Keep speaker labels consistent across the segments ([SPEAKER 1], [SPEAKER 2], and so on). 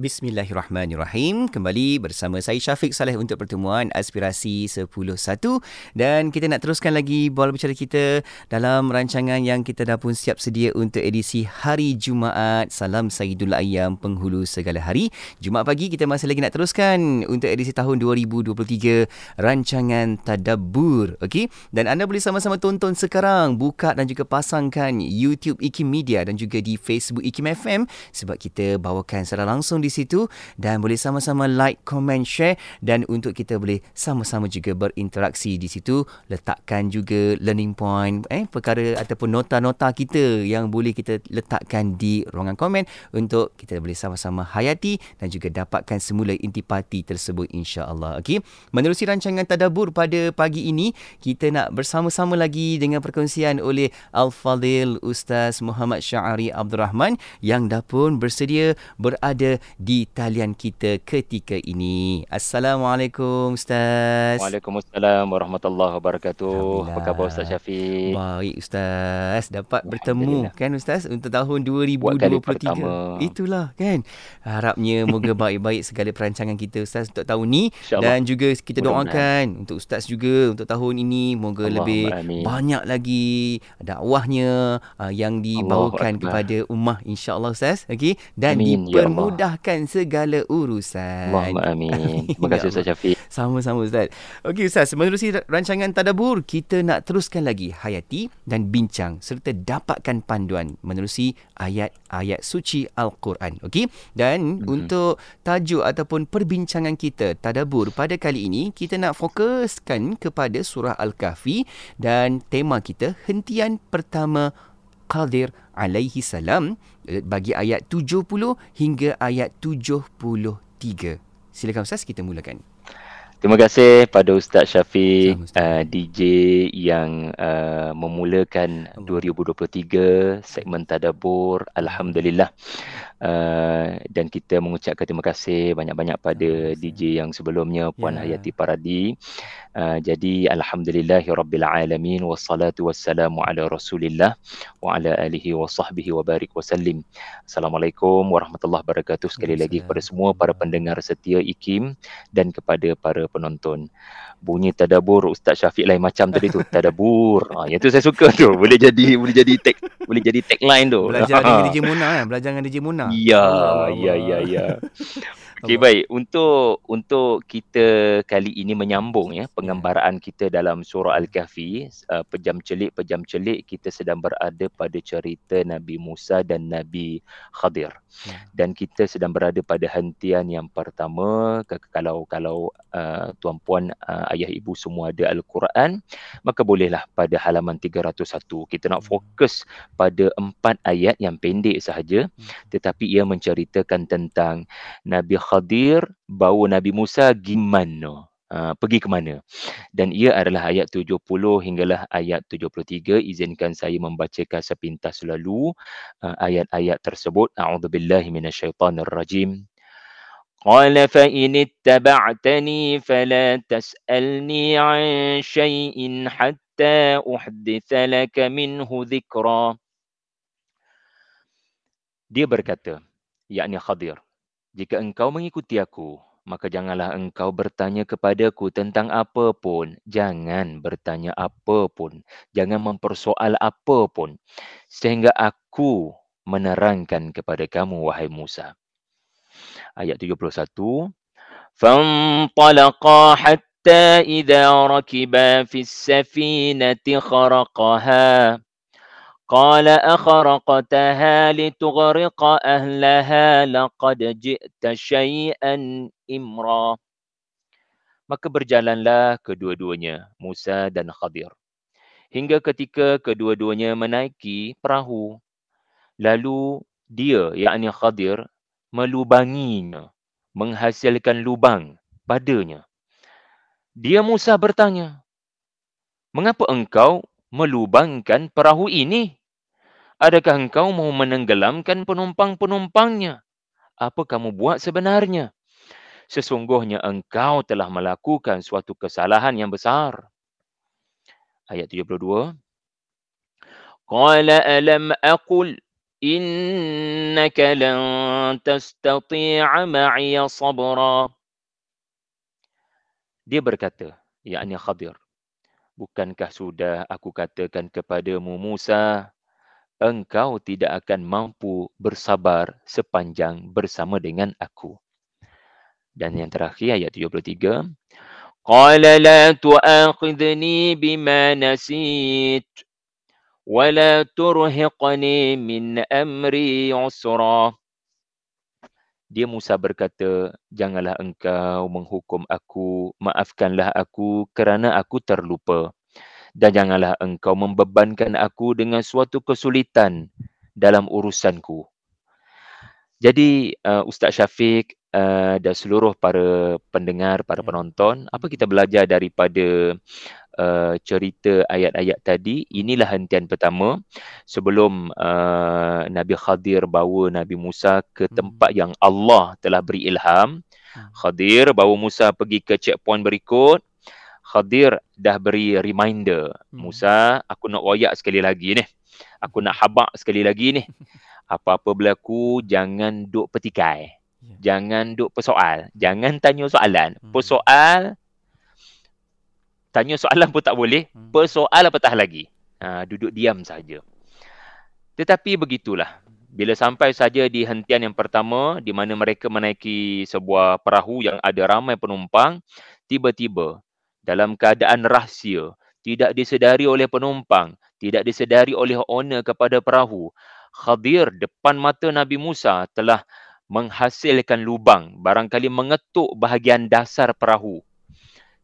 [SPEAKER 1] Bismillahirrahmanirrahim. Kembali bersama saya Syafiq Saleh untuk pertemuan Aspirasi 10.1 dan kita nak teruskan lagi bola bicara kita dalam rancangan yang kita dah pun siap sedia untuk edisi hari Jumaat. Salam Sayyidul Ayyam penghulu segala hari. Jumaat pagi kita masih lagi nak teruskan untuk edisi tahun 2023 rancangan Tadabbur. Okey? Dan anda boleh sama-sama tonton sekarang, buka dan juga pasangkan YouTube Ikim Media dan juga di Facebook Ikim FM sebab kita bawakan secara langsung di situ dan boleh sama-sama like, comment, share dan untuk kita boleh sama-sama juga berinteraksi di situ letakkan juga learning point eh perkara ataupun nota-nota kita yang boleh kita letakkan di ruangan komen untuk kita boleh sama-sama hayati dan juga dapatkan semula intipati tersebut insya-Allah. Okey. Menerusi rancangan tadabbur pada pagi ini, kita nak bersama-sama lagi dengan perkongsian oleh Al-Fadil Ustaz Muhammad Syahari Abdul Rahman yang dah pun bersedia berada di talian kita ketika ini. Assalamualaikum Ustaz.
[SPEAKER 2] Waalaikumsalam warahmatullahi wabarakatuh. Apa khabar Ustaz Syafiq?
[SPEAKER 1] Baik Ustaz. Dapat bertemu kan Ustaz untuk tahun 2023. Itulah kan. Harapnya moga baik-baik segala perancangan kita Ustaz untuk tahun ni dan juga kita doakan untuk Ustaz juga untuk tahun ini moga Allah lebih amin. banyak lagi dakwahnya uh, yang dibawakan Allah kepada ummah insya-Allah Ustaz. Okey dan amin, ya dimudahkan segala urusan.
[SPEAKER 2] Allahumma amin. Terima kasih Ustaz Syafiq.
[SPEAKER 1] Sama-sama Ustaz. Okey Ustaz, menerusi rancangan Tadabur, kita nak teruskan lagi hayati dan bincang serta dapatkan panduan menerusi ayat-ayat suci Al-Quran. Okey? Dan mm-hmm. untuk tajuk ataupun perbincangan kita Tadabur pada kali ini, kita nak fokuskan kepada surah Al-Kahfi dan tema kita hentian pertama Qadir alaihi salam eh, bagi ayat 70 hingga ayat 73. Silakan Ustaz kita mulakan.
[SPEAKER 2] Terima kasih pada Ustaz Syafiq uh, DJ yang uh, memulakan 2023 segmen tadabbur alhamdulillah. Uh, dan kita mengucapkan terima kasih banyak-banyak pada DJ yang sebelumnya Puan yeah. Hayati Paradi. Uh, jadi alhamdulillahirabbil alamin. Wassalatu wassalamu ala rasulillah wa ala alihi wa sahbihi wa barik wasallim. Assalamualaikum warahmatullahi wabarakatuh. Sekali lagi kepada semua para pendengar setia IKIM dan kepada para penonton. Bunyi tadabur Ustaz Syafiq lain macam tadi tu tadabur. Ha yang tu saya suka tu. Boleh jadi boleh jadi tag boleh jadi tagline tu.
[SPEAKER 1] Belajar dengan DJ Muna kan? Belajar dengan DJ Muna.
[SPEAKER 2] Ya, ya, ya, ya. Okey baik untuk untuk kita kali ini menyambung ya penggambaraan kita dalam surah Al-Kahfi uh, pejam celik pejam celik kita sedang berada pada cerita Nabi Musa dan Nabi Khadir. Ya. Dan kita sedang berada pada hentian yang pertama kalau kalau uh, tuan-puan uh, ayah ibu semua ada Al-Quran maka bolehlah pada halaman 301 kita nak hmm. fokus pada empat ayat yang pendek sahaja hmm. tetapi ia menceritakan tentang Nabi Khadir bawa Nabi Musa gimana? Uh, pergi ke mana? Dan ia adalah ayat 70 hinggalah ayat 73. Izinkan saya membacakan sepintas lalu uh, ayat-ayat tersebut. A'udzubillahi minasyaitanirrajim. قال فإن اتبعتني فلا تسألني عن شيء حتى أحدث لك منه ذكرا Dia berkata, yakni Khadir, jika engkau mengikuti aku, maka janganlah engkau bertanya kepadaku tentang apa pun. Jangan bertanya apa pun. Jangan mempersoal apa pun. Sehingga aku menerangkan kepada kamu, wahai Musa. Ayat 71. فانطلقا حتى إذا ركبا في السفينة خرقها قال أخرقتها لتغرق أهلها لقد جئت شيئا إمرا Maka berjalanlah kedua-duanya, Musa dan Khadir. Hingga ketika kedua-duanya menaiki perahu. Lalu dia, yakni Khadir, melubanginya, menghasilkan lubang padanya. Dia Musa bertanya, Mengapa engkau melubangkan perahu ini? Adakah engkau mau menenggelamkan penumpang-penumpangnya? Apa kamu buat sebenarnya? Sesungguhnya engkau telah melakukan suatu kesalahan yang besar. Ayat 72. Qala alam aqul innaka lan tastati'a ma'iya sabra. Dia berkata, yakni Khadir, bukankah sudah aku katakan kepadamu Musa, engkau tidak akan mampu bersabar sepanjang bersama dengan aku. Dan yang terakhir ayat 73, Qala la tu'akhidni bima nasit wa la turhiqni min amri usra. Dia Musa berkata, janganlah engkau menghukum aku, maafkanlah aku kerana aku terlupa. Dan janganlah engkau membebankan aku dengan suatu kesulitan dalam urusanku. Jadi uh, Ustaz Syafiq uh, dan seluruh para pendengar, para penonton, apa kita belajar daripada uh, cerita ayat-ayat tadi inilah hentian pertama sebelum uh, Nabi Khadir bawa Nabi Musa ke hmm. tempat yang Allah telah beri ilham hmm. Khadir bawa Musa pergi ke checkpoint berikut Khadir dah beri reminder hmm. Musa aku nak wayak sekali lagi ni aku nak habak sekali lagi ni apa-apa berlaku jangan duk petikai ya. jangan duk persoal jangan tanya soalan persoal tanya soalan pun tak boleh, hmm. persoalan petah lagi. Ha, duduk diam saja. Tetapi begitulah. Bila sampai saja di hentian yang pertama, di mana mereka menaiki sebuah perahu yang ada ramai penumpang, tiba-tiba dalam keadaan rahsia, tidak disedari oleh penumpang, tidak disedari oleh owner kepada perahu, Khadir depan mata Nabi Musa telah menghasilkan lubang, barangkali mengetuk bahagian dasar perahu.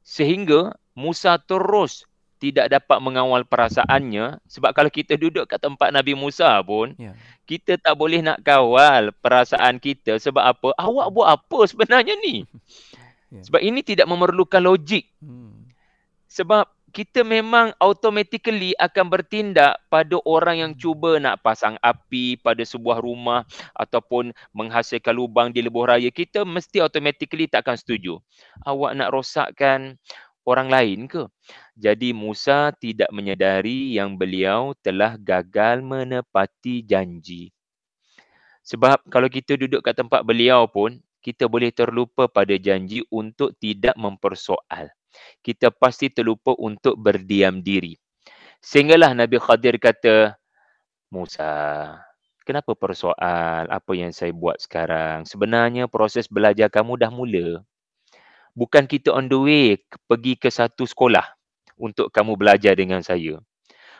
[SPEAKER 2] Sehingga Musa terus tidak dapat mengawal perasaannya. Sebab kalau kita duduk kat tempat Nabi Musa pun yeah. kita tak boleh nak kawal perasaan kita. Sebab apa? Awak buat apa sebenarnya ni yeah. sebab ini tidak memerlukan logik hmm. sebab kita memang automatically akan bertindak pada orang yang hmm. cuba nak pasang api pada sebuah rumah ataupun menghasilkan lubang di lebuh raya kita mesti automatically tak akan setuju awak nak rosakkan orang lain ke? Jadi Musa tidak menyedari yang beliau telah gagal menepati janji. Sebab kalau kita duduk kat tempat beliau pun, kita boleh terlupa pada janji untuk tidak mempersoal. Kita pasti terlupa untuk berdiam diri. Sehinggalah Nabi Khadir kata, Musa, kenapa persoal apa yang saya buat sekarang? Sebenarnya proses belajar kamu dah mula bukan kita on the way pergi ke satu sekolah untuk kamu belajar dengan saya.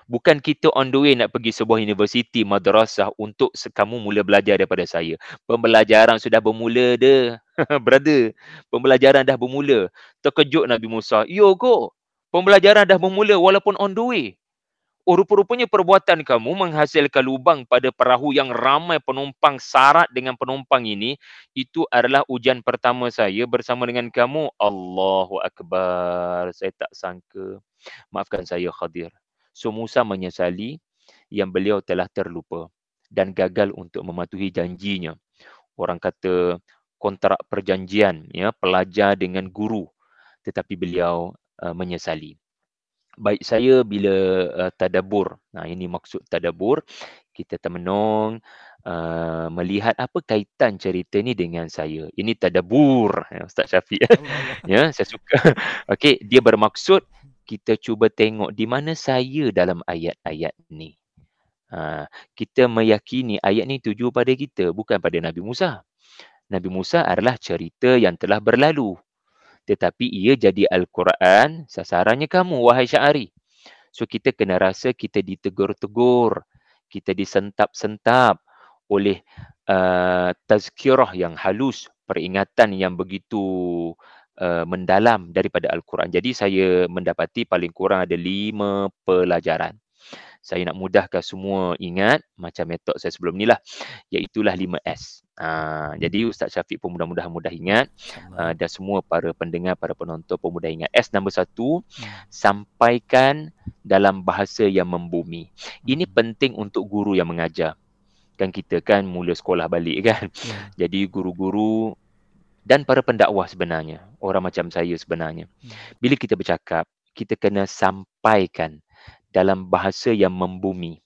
[SPEAKER 2] Bukan kita on the way nak pergi sebuah universiti, madrasah untuk kamu mula belajar daripada saya. Pembelajaran sudah bermula dah. Brother, pembelajaran dah bermula. Terkejut Nabi Musa. Yo go. Pembelajaran dah bermula walaupun on the way. Oh, rupa-rupanya perbuatan kamu menghasilkan lubang pada perahu yang ramai penumpang syarat dengan penumpang ini. Itu adalah ujian pertama saya bersama dengan kamu. Allahu Akbar. Saya tak sangka. Maafkan saya Khadir. So Musa menyesali yang beliau telah terlupa dan gagal untuk mematuhi janjinya. Orang kata kontrak perjanjian ya pelajar dengan guru tetapi beliau uh, menyesali baik saya bila uh, tadabur. Nah ini maksud tadabur. Kita termenung uh, melihat apa kaitan cerita ni dengan saya. Ini tadabur ya, Ustaz Syafiq. ya, saya suka. Okey, dia bermaksud kita cuba tengok di mana saya dalam ayat-ayat ni. Ha, kita meyakini ayat ni tuju pada kita bukan pada Nabi Musa. Nabi Musa adalah cerita yang telah berlalu tetapi ia jadi Al-Quran sasarannya kamu wahai Syahari. So kita kena rasa kita ditegur-tegur, kita disentap-sentap oleh uh, tazkirah yang halus, peringatan yang begitu uh, mendalam daripada Al-Quran. Jadi saya mendapati paling kurang ada lima pelajaran saya nak mudahkan semua ingat macam metod saya sebelum ni lah iaitulah 5S. Uh, jadi Ustaz Syafiq pun mudah-mudahan mudah ingat uh, dan semua para pendengar, para penonton pun mudah ingat. S nombor satu, hmm. sampaikan dalam bahasa yang membumi. Ini hmm. penting untuk guru yang mengajar. Kan kita kan mula sekolah balik kan. Yeah. Jadi guru-guru dan para pendakwah sebenarnya, orang macam saya sebenarnya. Hmm. Bila kita bercakap, kita kena sampaikan dalam bahasa yang membumi.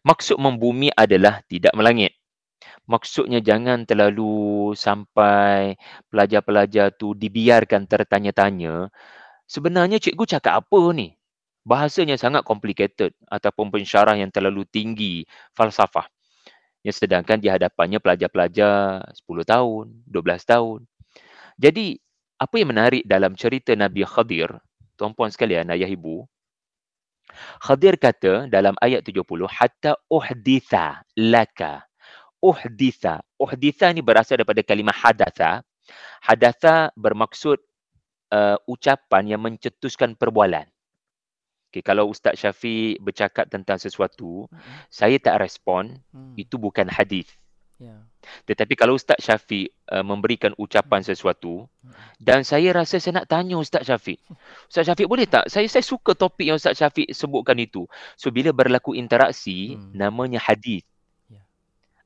[SPEAKER 2] Maksud membumi adalah tidak melangit. Maksudnya jangan terlalu sampai pelajar-pelajar tu dibiarkan tertanya-tanya. Sebenarnya cikgu cakap apa ni? Bahasanya sangat complicated ataupun pensyarah yang terlalu tinggi falsafah. Yang sedangkan di hadapannya pelajar-pelajar 10 tahun, 12 tahun. Jadi, apa yang menarik dalam cerita Nabi Khadir, tuan-puan sekalian, ayah ibu, Khadir kata dalam ayat 70, hatta uhditha laka. Uhditha. Uhditha ni berasal daripada kalimah hadatha. Hadatha bermaksud uh, ucapan yang mencetuskan perbualan. Okay, kalau Ustaz Syafiq bercakap tentang sesuatu, mm-hmm. saya tak respon, mm. itu bukan hadis. Yeah. Tetapi kalau Ustaz Syafiq uh, memberikan ucapan mm. sesuatu dan saya rasa saya nak tanya Ustaz Syafiq. Ustaz Syafiq boleh tak? Saya saya suka topik yang Ustaz Syafiq sebutkan itu. So bila berlaku interaksi mm. namanya hadis. Yeah.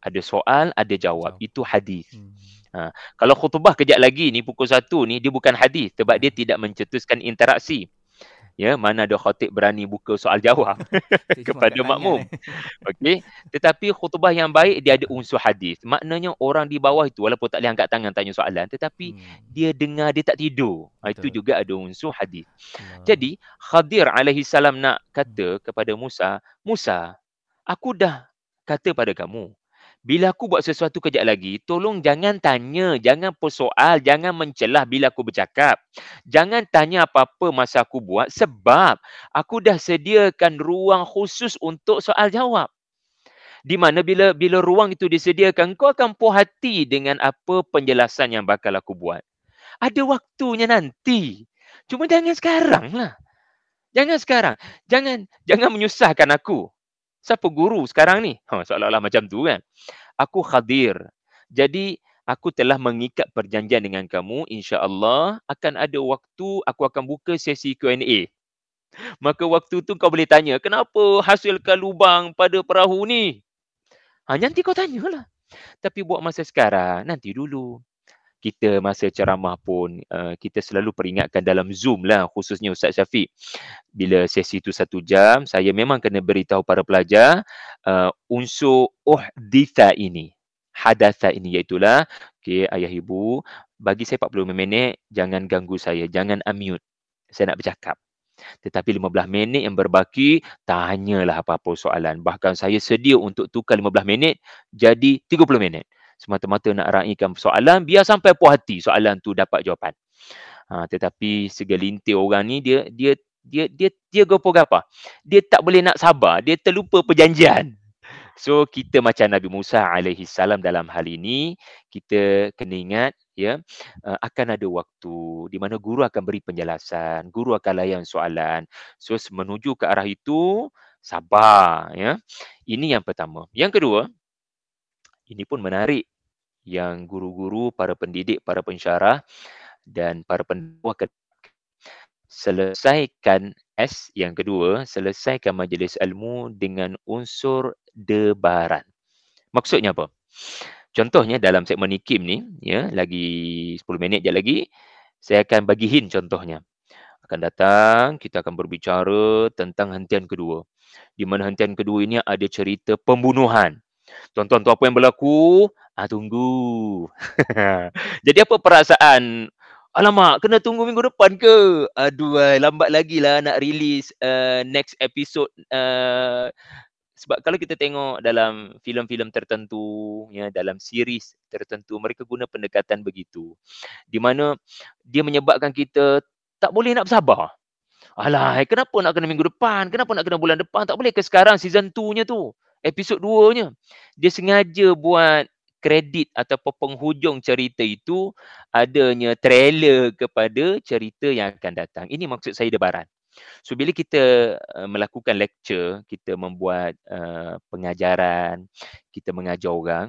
[SPEAKER 2] Ada soal, ada jawab. jawab. Itu hadis. Mm. Ha. Kalau khutbah kejap lagi ni pukul satu ni dia bukan hadis sebab dia tidak mencetuskan interaksi ya mana ada khatib berani buka soal jawab kepada makmum. okey? Tetapi khutbah yang baik dia ada unsur hadis. Maknanya orang di bawah itu walaupun tak boleh angkat tangan tanya soalan tetapi hmm. dia dengar dia tak tidur. Ha, itu juga ada unsur hadis. Hmm. jadi Khadir alaihi salam nak kata kepada Musa Musa aku dah kata pada kamu bila aku buat sesuatu kejap lagi, tolong jangan tanya, jangan persoal, jangan mencelah bila aku bercakap. Jangan tanya apa-apa masa aku buat sebab aku dah sediakan ruang khusus untuk soal jawab. Di mana bila bila ruang itu disediakan, kau akan puas hati dengan apa penjelasan yang bakal aku buat. Ada waktunya nanti. Cuma jangan sekarang lah. Jangan sekarang. Jangan jangan menyusahkan aku. Siapa guru sekarang ni? Ha, seolah-olah macam tu kan. Aku khadir. Jadi, aku telah mengikat perjanjian dengan kamu. InsyaAllah akan ada waktu aku akan buka sesi Q&A. Maka waktu tu kau boleh tanya, kenapa hasilkan lubang pada perahu ni? Ha, nanti kau tanyalah. Tapi buat masa sekarang, nanti dulu kita masa ceramah pun uh, kita selalu peringatkan dalam Zoom lah khususnya Ustaz Syafiq. Bila sesi itu satu jam, saya memang kena beritahu para pelajar uh, unsur uhditha ini. Hadatha ini iaitulah, okay, ayah ibu, bagi saya 45 minit, jangan ganggu saya, jangan unmute. Saya nak bercakap. Tetapi 15 minit yang berbaki, tanyalah apa-apa soalan. Bahkan saya sedia untuk tukar 15 minit jadi 30 minit semata-mata nak raikan soalan biar sampai puas hati soalan tu dapat jawapan. Ha, tetapi segelintir orang ni dia dia dia dia dia gopo apa? Dia tak boleh nak sabar, dia terlupa perjanjian. So kita macam Nabi Musa alaihi salam dalam hal ini kita kena ingat ya uh, akan ada waktu di mana guru akan beri penjelasan, guru akan layan soalan. So menuju ke arah itu sabar ya. Ini yang pertama. Yang kedua, ini pun menarik yang guru-guru, para pendidik, para pensyarah dan para pendakwah selesaikan S yang kedua, selesaikan majlis ilmu dengan unsur debaran. Maksudnya apa? Contohnya dalam segmen Nikim ni, ya, lagi 10 minit je lagi, saya akan bagi hint contohnya. Akan datang, kita akan berbicara tentang hentian kedua. Di mana hentian kedua ini ada cerita pembunuhan. Tuan-tuan tu apa yang berlaku? Ah tunggu. Jadi apa perasaan? Alamak, kena tunggu minggu depan ke? Aduh, lambat lagi lah nak release uh, next episode. Uh, sebab kalau kita tengok dalam filem-filem tertentu, ya, dalam series tertentu, mereka guna pendekatan begitu. Di mana dia menyebabkan kita tak boleh nak bersabar. Alah, kenapa nak kena minggu depan? Kenapa nak kena bulan depan? Tak boleh ke sekarang season 2-nya tu? Episod 2-nya. Dia sengaja buat kredit ataupun penghujung cerita itu adanya trailer kepada cerita yang akan datang. Ini maksud saya debaran. So bila kita uh, melakukan lecture, kita membuat uh, pengajaran, kita mengajar orang,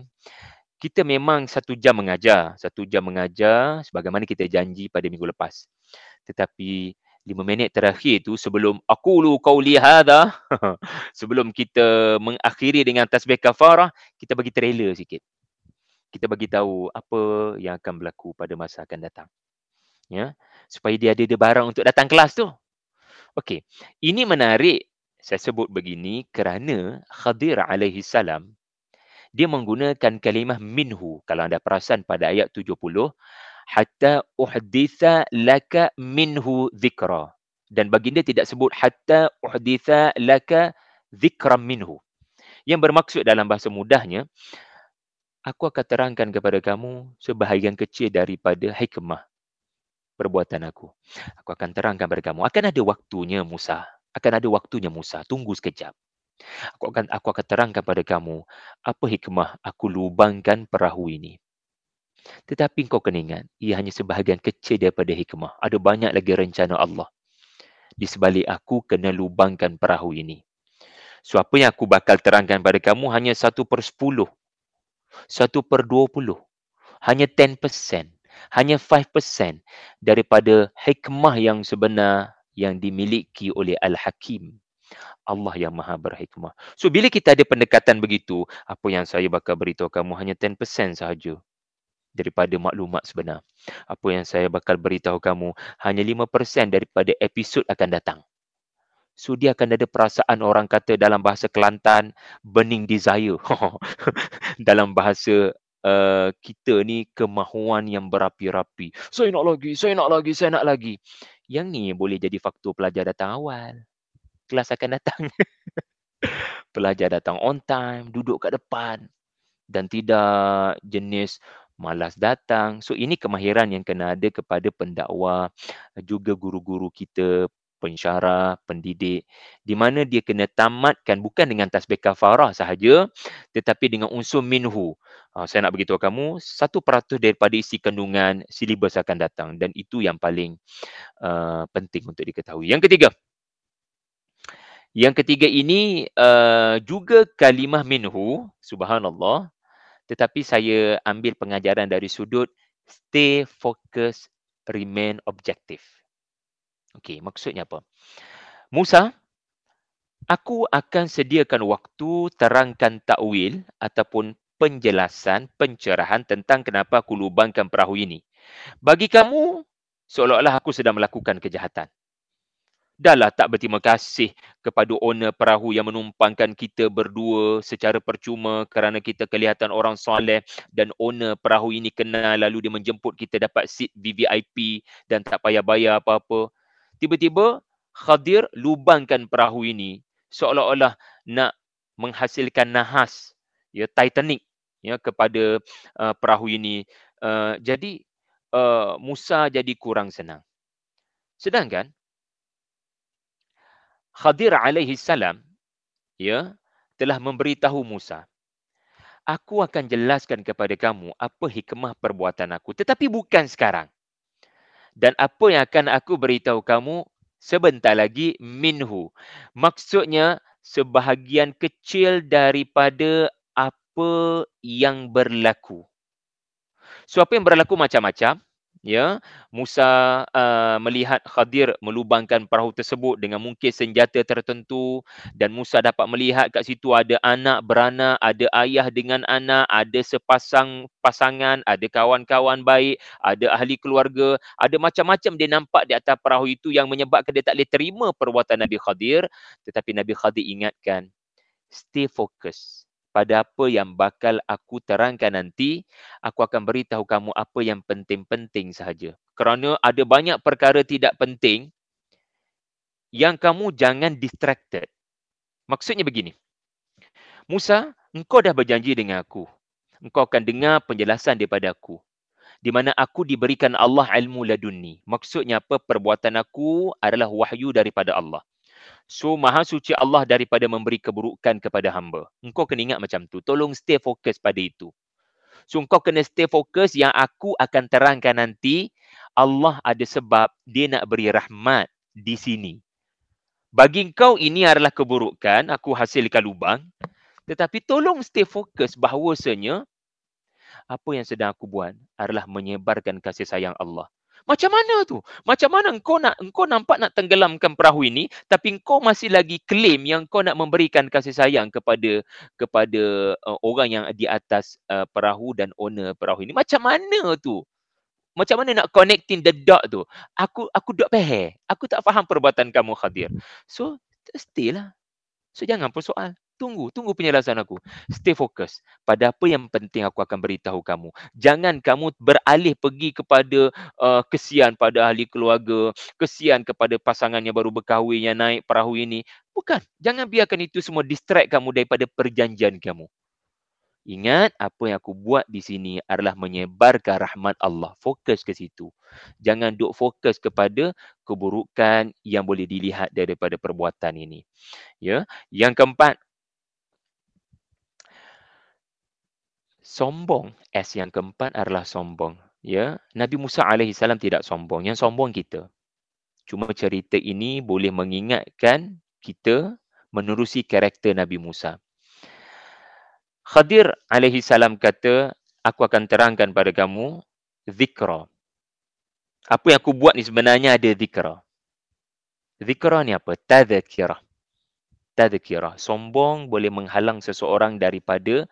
[SPEAKER 2] kita memang satu jam mengajar, satu jam mengajar sebagaimana kita janji pada minggu lepas. Tetapi lima minit terakhir tu sebelum aku lu kau lihada sebelum kita mengakhiri dengan tasbih kafarah kita bagi trailer sikit. Kita bagi tahu apa yang akan berlaku pada masa akan datang. Ya? Supaya dia ada barang untuk datang kelas tu. Okey. Ini menarik Saya sebut begini kerana Khadir alaihi salam dia menggunakan kalimah minhu. Kalau anda perasan pada ayat 70 hatta uhditha laka minhu dhikra. Dan baginda tidak sebut hatta uhditha laka dhikra minhu. Yang bermaksud dalam bahasa mudahnya aku akan terangkan kepada kamu sebahagian kecil daripada hikmah perbuatan aku. Aku akan terangkan kepada kamu. Akan ada waktunya Musa. Akan ada waktunya Musa. Tunggu sekejap. Aku akan aku akan terangkan pada kamu apa hikmah aku lubangkan perahu ini. Tetapi kau kena ingat, ia hanya sebahagian kecil daripada hikmah. Ada banyak lagi rencana Allah. Di sebalik aku kena lubangkan perahu ini. So apa yang aku bakal terangkan pada kamu hanya satu per sepuluh. Satu per dua puluh. Hanya 10%. Hanya 5% daripada hikmah yang sebenar yang dimiliki oleh Al-Hakim. Allah yang maha berhikmah. So bila kita ada pendekatan begitu, apa yang saya bakal beritahu kamu hanya 10% sahaja daripada maklumat sebenar. Apa yang saya bakal beritahu kamu hanya 5% daripada episod akan datang. So dia akan ada perasaan orang kata dalam bahasa Kelantan burning desire. dalam bahasa uh, kita ni kemahuan yang berapi-rapi. Saya nak lagi, saya nak lagi, saya nak lagi. Yang ni boleh jadi faktor pelajar datang awal kelas akan datang. Pelajar datang on time, duduk kat depan dan tidak jenis malas datang. So ini kemahiran yang kena ada kepada pendakwa, juga guru-guru kita, pensyarah, pendidik di mana dia kena tamatkan bukan dengan tasbih kafarah sahaja tetapi dengan unsur minhu. Uh, saya nak beritahu kamu satu peratus daripada isi kandungan silibus akan datang dan itu yang paling uh, penting untuk diketahui. Yang ketiga, yang ketiga ini uh, juga kalimah minhu, subhanallah. Tetapi saya ambil pengajaran dari sudut stay focus, remain objective. Okey, maksudnya apa? Musa, aku akan sediakan waktu terangkan takwil ataupun penjelasan, pencerahan tentang kenapa aku lubangkan perahu ini. Bagi kamu, seolah-olah aku sedang melakukan kejahatan. Dahlah tak berterima kasih kepada owner perahu yang menumpangkan kita berdua secara percuma kerana kita kelihatan orang soleh dan owner perahu ini kenal lalu dia menjemput kita dapat seat VVIP dan tak payah bayar apa-apa. Tiba-tiba Khadir lubangkan perahu ini seolah-olah nak menghasilkan nahas ya Titanic ya kepada uh, perahu ini. Uh, jadi uh, Musa jadi kurang senang. Sedangkan Khadir alaihi salam ya telah memberitahu Musa aku akan jelaskan kepada kamu apa hikmah perbuatan aku tetapi bukan sekarang. Dan apa yang akan aku beritahu kamu sebentar lagi minhu. Maksudnya sebahagian kecil daripada apa yang berlaku. So apa yang berlaku macam-macam ya Musa uh, melihat Khadir melubangkan perahu tersebut dengan mungkin senjata tertentu dan Musa dapat melihat kat situ ada anak beranak ada ayah dengan anak ada sepasang pasangan ada kawan-kawan baik ada ahli keluarga ada macam-macam dia nampak di atas perahu itu yang menyebabkan dia tak boleh terima perbuatan Nabi Khadir. Tetapi Nabi Khadir ingatkan stay focus pada apa yang bakal aku terangkan nanti, aku akan beritahu kamu apa yang penting-penting sahaja. Kerana ada banyak perkara tidak penting yang kamu jangan distracted. Maksudnya begini. Musa, engkau dah berjanji dengan aku. Engkau akan dengar penjelasan daripada aku. Di mana aku diberikan Allah ilmu ladunni. Maksudnya apa? Perbuatan aku adalah wahyu daripada Allah. So maha suci Allah daripada memberi keburukan kepada hamba. Engkau kena ingat macam tu. Tolong stay fokus pada itu. So engkau kena stay fokus yang aku akan terangkan nanti. Allah ada sebab dia nak beri rahmat di sini. Bagi engkau ini adalah keburukan. Aku hasilkan lubang. Tetapi tolong stay fokus bahawasanya apa yang sedang aku buat adalah menyebarkan kasih sayang Allah. Macam mana tu? Macam mana engkau nak engkau nampak nak tenggelamkan perahu ini tapi engkau masih lagi claim yang engkau nak memberikan kasih sayang kepada kepada uh, orang yang di atas uh, perahu dan owner perahu ini. Macam mana tu? Macam mana nak connecting the dot tu? Aku aku dot pehe. Aku tak faham perbuatan kamu Khadir. So, stay lah. So jangan persoal. Tunggu, tunggu penjelasan aku. Stay fokus pada apa yang penting aku akan beritahu kamu. Jangan kamu beralih pergi kepada uh, kesian pada ahli keluarga, kesian kepada pasangan yang baru berkahwin yang naik perahu ini. Bukan. Jangan biarkan itu semua distract kamu daripada perjanjian kamu. Ingat apa yang aku buat di sini adalah menyebarkan rahmat Allah. Fokus ke situ. Jangan duk fokus kepada keburukan yang boleh dilihat daripada perbuatan ini. Ya, yang keempat sombong. S yang keempat adalah sombong. Ya, Nabi Musa alaihi salam tidak sombong. Yang sombong kita. Cuma cerita ini boleh mengingatkan kita menerusi karakter Nabi Musa. Khadir alaihi salam kata, aku akan terangkan pada kamu zikra. Apa yang aku buat ni sebenarnya ada zikra. Zikra ni apa? Tadhkirah. Tadhkirah. Sombong boleh menghalang seseorang daripada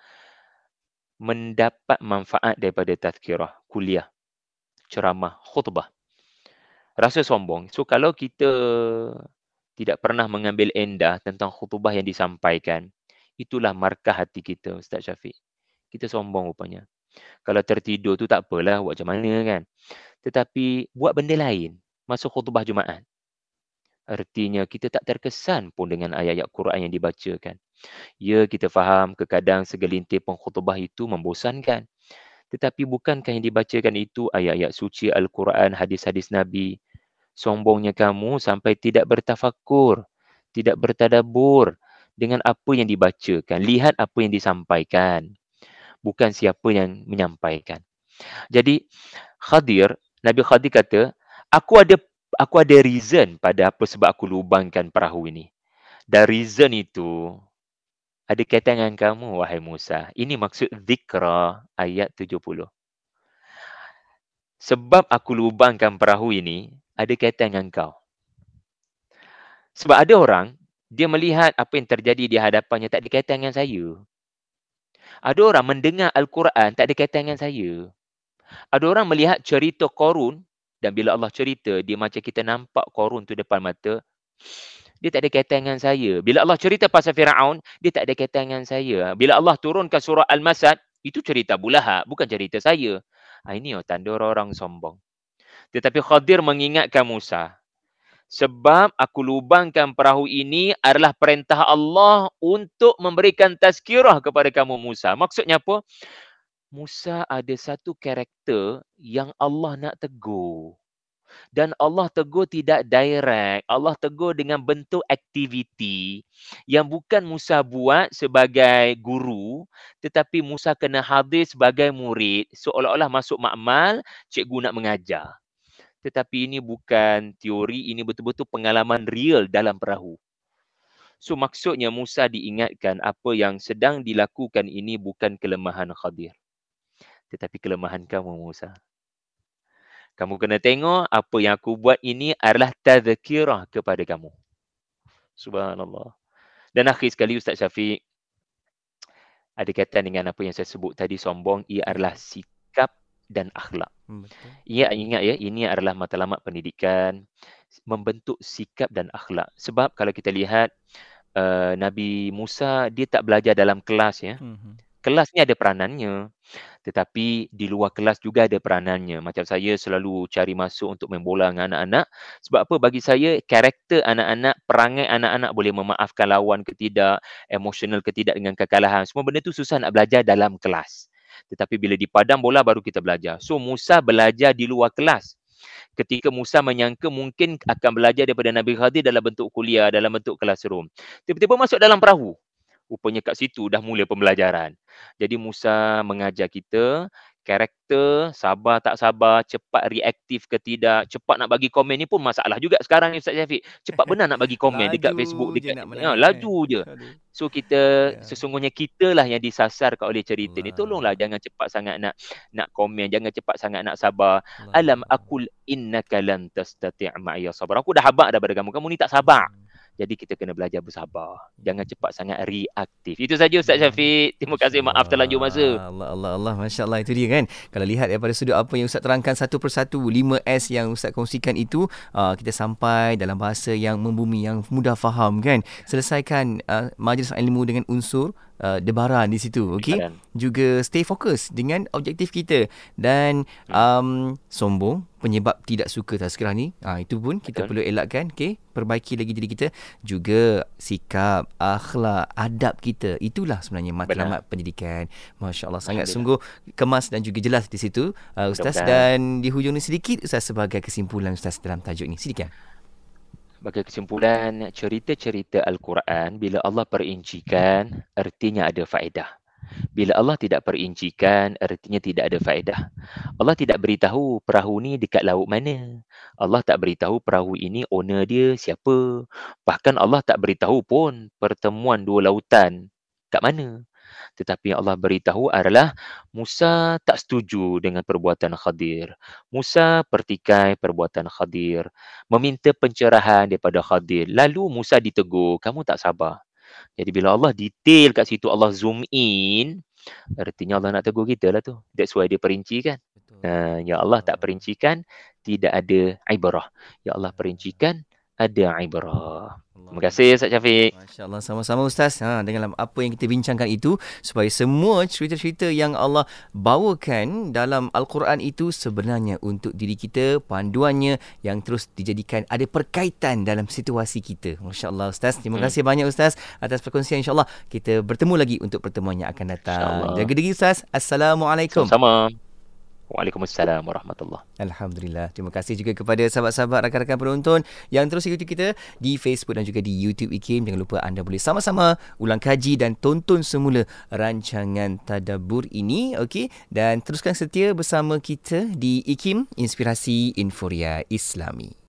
[SPEAKER 2] mendapat manfaat daripada tadhkirah. Kuliah. Ceramah. Khutbah. Rasa sombong. So kalau kita tidak pernah mengambil endah tentang khutbah yang disampaikan, Itulah markah hati kita, Ustaz Syafiq. Kita sombong rupanya. Kalau tertidur tu tak apalah, buat macam mana kan. Tetapi buat benda lain, masuk khutbah Jumaat. Artinya kita tak terkesan pun dengan ayat-ayat Quran yang dibacakan. Ya, kita faham kekadang segelintir pengkhutbah itu membosankan. Tetapi bukankah yang dibacakan itu ayat-ayat suci Al-Quran, hadis-hadis Nabi. Sombongnya kamu sampai tidak bertafakur, tidak bertadabur, dengan apa yang dibacakan. Lihat apa yang disampaikan. Bukan siapa yang menyampaikan. Jadi Khadir, Nabi Khadir kata, aku ada aku ada reason pada apa sebab aku lubangkan perahu ini. Dan reason itu ada kaitan dengan kamu, wahai Musa. Ini maksud zikra ayat 70. Sebab aku lubangkan perahu ini, ada kaitan dengan kau. Sebab ada orang, dia melihat apa yang terjadi di hadapannya tak ada kaitan dengan saya. Ada orang mendengar Al-Quran tak ada kaitan dengan saya. Ada orang melihat cerita Korun dan bila Allah cerita, dia macam kita nampak Korun tu depan mata. Dia tak ada kaitan dengan saya. Bila Allah cerita pasal Fir'aun, dia tak ada kaitan dengan saya. Bila Allah turunkan surah Al-Masad, itu cerita Bulaha, bukan cerita saya. Ha, ini oh, tanda orang-orang sombong. Tetapi Khadir mengingatkan Musa, sebab aku lubangkan perahu ini adalah perintah Allah untuk memberikan tazkirah kepada kamu Musa. Maksudnya apa? Musa ada satu karakter yang Allah nak tegur. Dan Allah tegur tidak direct. Allah tegur dengan bentuk aktiviti yang bukan Musa buat sebagai guru tetapi Musa kena hadir sebagai murid. Seolah-olah masuk makmal, cikgu nak mengajar tetapi ini bukan teori, ini betul-betul pengalaman real dalam perahu. So maksudnya Musa diingatkan apa yang sedang dilakukan ini bukan kelemahan Khadir. Tetapi kelemahan kamu Musa. Kamu kena tengok apa yang aku buat ini adalah tazkirah kepada kamu. Subhanallah. Dan akhir sekali Ustaz Syafiq ada kaitan dengan apa yang saya sebut tadi sombong ia adalah sikap dan akhlak. Hmm, betul. Ya, ingat ya, ini adalah matlamat pendidikan membentuk sikap dan akhlak. Sebab kalau kita lihat uh, Nabi Musa dia tak belajar dalam kelas ya. Hmm. Kelas ni ada peranannya. Tetapi di luar kelas juga ada peranannya. Macam saya selalu cari masuk untuk main bola dengan anak-anak. Sebab apa? Bagi saya, karakter anak-anak, perangai anak-anak boleh memaafkan lawan ke tidak, emosional ke tidak dengan kekalahan. Semua benda tu susah nak belajar dalam kelas. Tetapi bila di padang bola baru kita belajar. So Musa belajar di luar kelas. Ketika Musa menyangka mungkin akan belajar daripada Nabi Khadir dalam bentuk kuliah, dalam bentuk classroom. Tiba-tiba masuk dalam perahu. Rupanya kat situ dah mula pembelajaran. Jadi Musa mengajar kita karakter, sabar tak sabar, cepat reaktif ke tidak, cepat nak bagi komen ni pun masalah juga sekarang ni Ustaz Syafiq. Cepat benar nak bagi komen dekat Facebook dekat ya, laju je. So kita yeah. sesungguhnya kita lah yang disasarkan oleh cerita wow. ni. Tolonglah jangan cepat sangat nak nak komen, jangan cepat sangat nak sabar. Wow. Alam akul innaka lan tastati' ma'iya sabar. Aku dah habaq daripada kamu. Kamu ni tak sabar. Hmm. Jadi kita kena belajar bersabar. Jangan cepat sangat reaktif. Itu saja Ustaz Syafiq. Terima kasih maaf terlanjur masa.
[SPEAKER 1] Allah Allah Allah masya-Allah itu dia kan. Kalau lihat daripada sudut apa yang Ustaz terangkan satu persatu 5S yang Ustaz kongsikan itu uh, kita sampai dalam bahasa yang membumi yang mudah faham kan. Selesaikan uh, majlis ilmu dengan unsur uh, debaran di situ okey juga stay fokus dengan objektif kita. Dan hmm. um, sombong penyebab tidak suka tazkirah ni ha, itu pun kita Betul. perlu elakkan okey perbaiki lagi diri kita. Juga sikap akhlak adab kita. Itulah sebenarnya matlamat pendidikan. masya-Allah sangat sungguh kemas dan juga jelas di situ uh, ustaz. Dan di hujung ni sedikit ustaz sebagai kesimpulan ustaz dalam tajuk ni. Sedikit
[SPEAKER 2] Sebagai kesimpulan, cerita-cerita Al-Quran bila Allah perincikan, artinya ada faedah. Bila Allah tidak perincikan, artinya tidak ada faedah. Allah tidak beritahu perahu ni dekat laut mana. Allah tak beritahu perahu ini owner dia siapa. Bahkan Allah tak beritahu pun pertemuan dua lautan kat mana. Tetapi yang Allah beritahu adalah Musa tak setuju dengan perbuatan Khadir. Musa pertikai perbuatan Khadir. Meminta pencerahan daripada Khadir. Lalu Musa ditegur, kamu tak sabar. Jadi bila Allah detail kat situ, Allah zoom in, artinya Allah nak tegur kita lah tu. That's why dia perincikan. Uh, ya Allah tak perincikan, tidak ada ibarah. Ya Allah perincikan, ada ibarah. Terima kasih Ustaz Syafiq.
[SPEAKER 1] Masya-Allah sama-sama Ustaz. Ha dengan apa yang kita bincangkan itu supaya semua cerita-cerita yang Allah bawakan dalam Al-Quran itu sebenarnya untuk diri kita panduannya yang terus dijadikan ada perkaitan dalam situasi kita. Masya-Allah Ustaz. Terima hmm. kasih banyak Ustaz atas perkongsian insya-Allah. Kita bertemu lagi untuk pertemuan yang akan datang. Jaga diri Ustaz. Assalamualaikum.
[SPEAKER 2] Sama-sama. Waalaikumsalam warahmatullahi
[SPEAKER 1] Alhamdulillah. Terima kasih juga kepada sahabat-sahabat rakan-rakan penonton yang terus ikuti kita di Facebook dan juga di YouTube IKIM. Jangan lupa anda boleh sama-sama ulang kaji dan tonton semula rancangan Tadabur ini. Okey, dan teruskan setia bersama kita di IKIM Inspirasi Inforia Islami.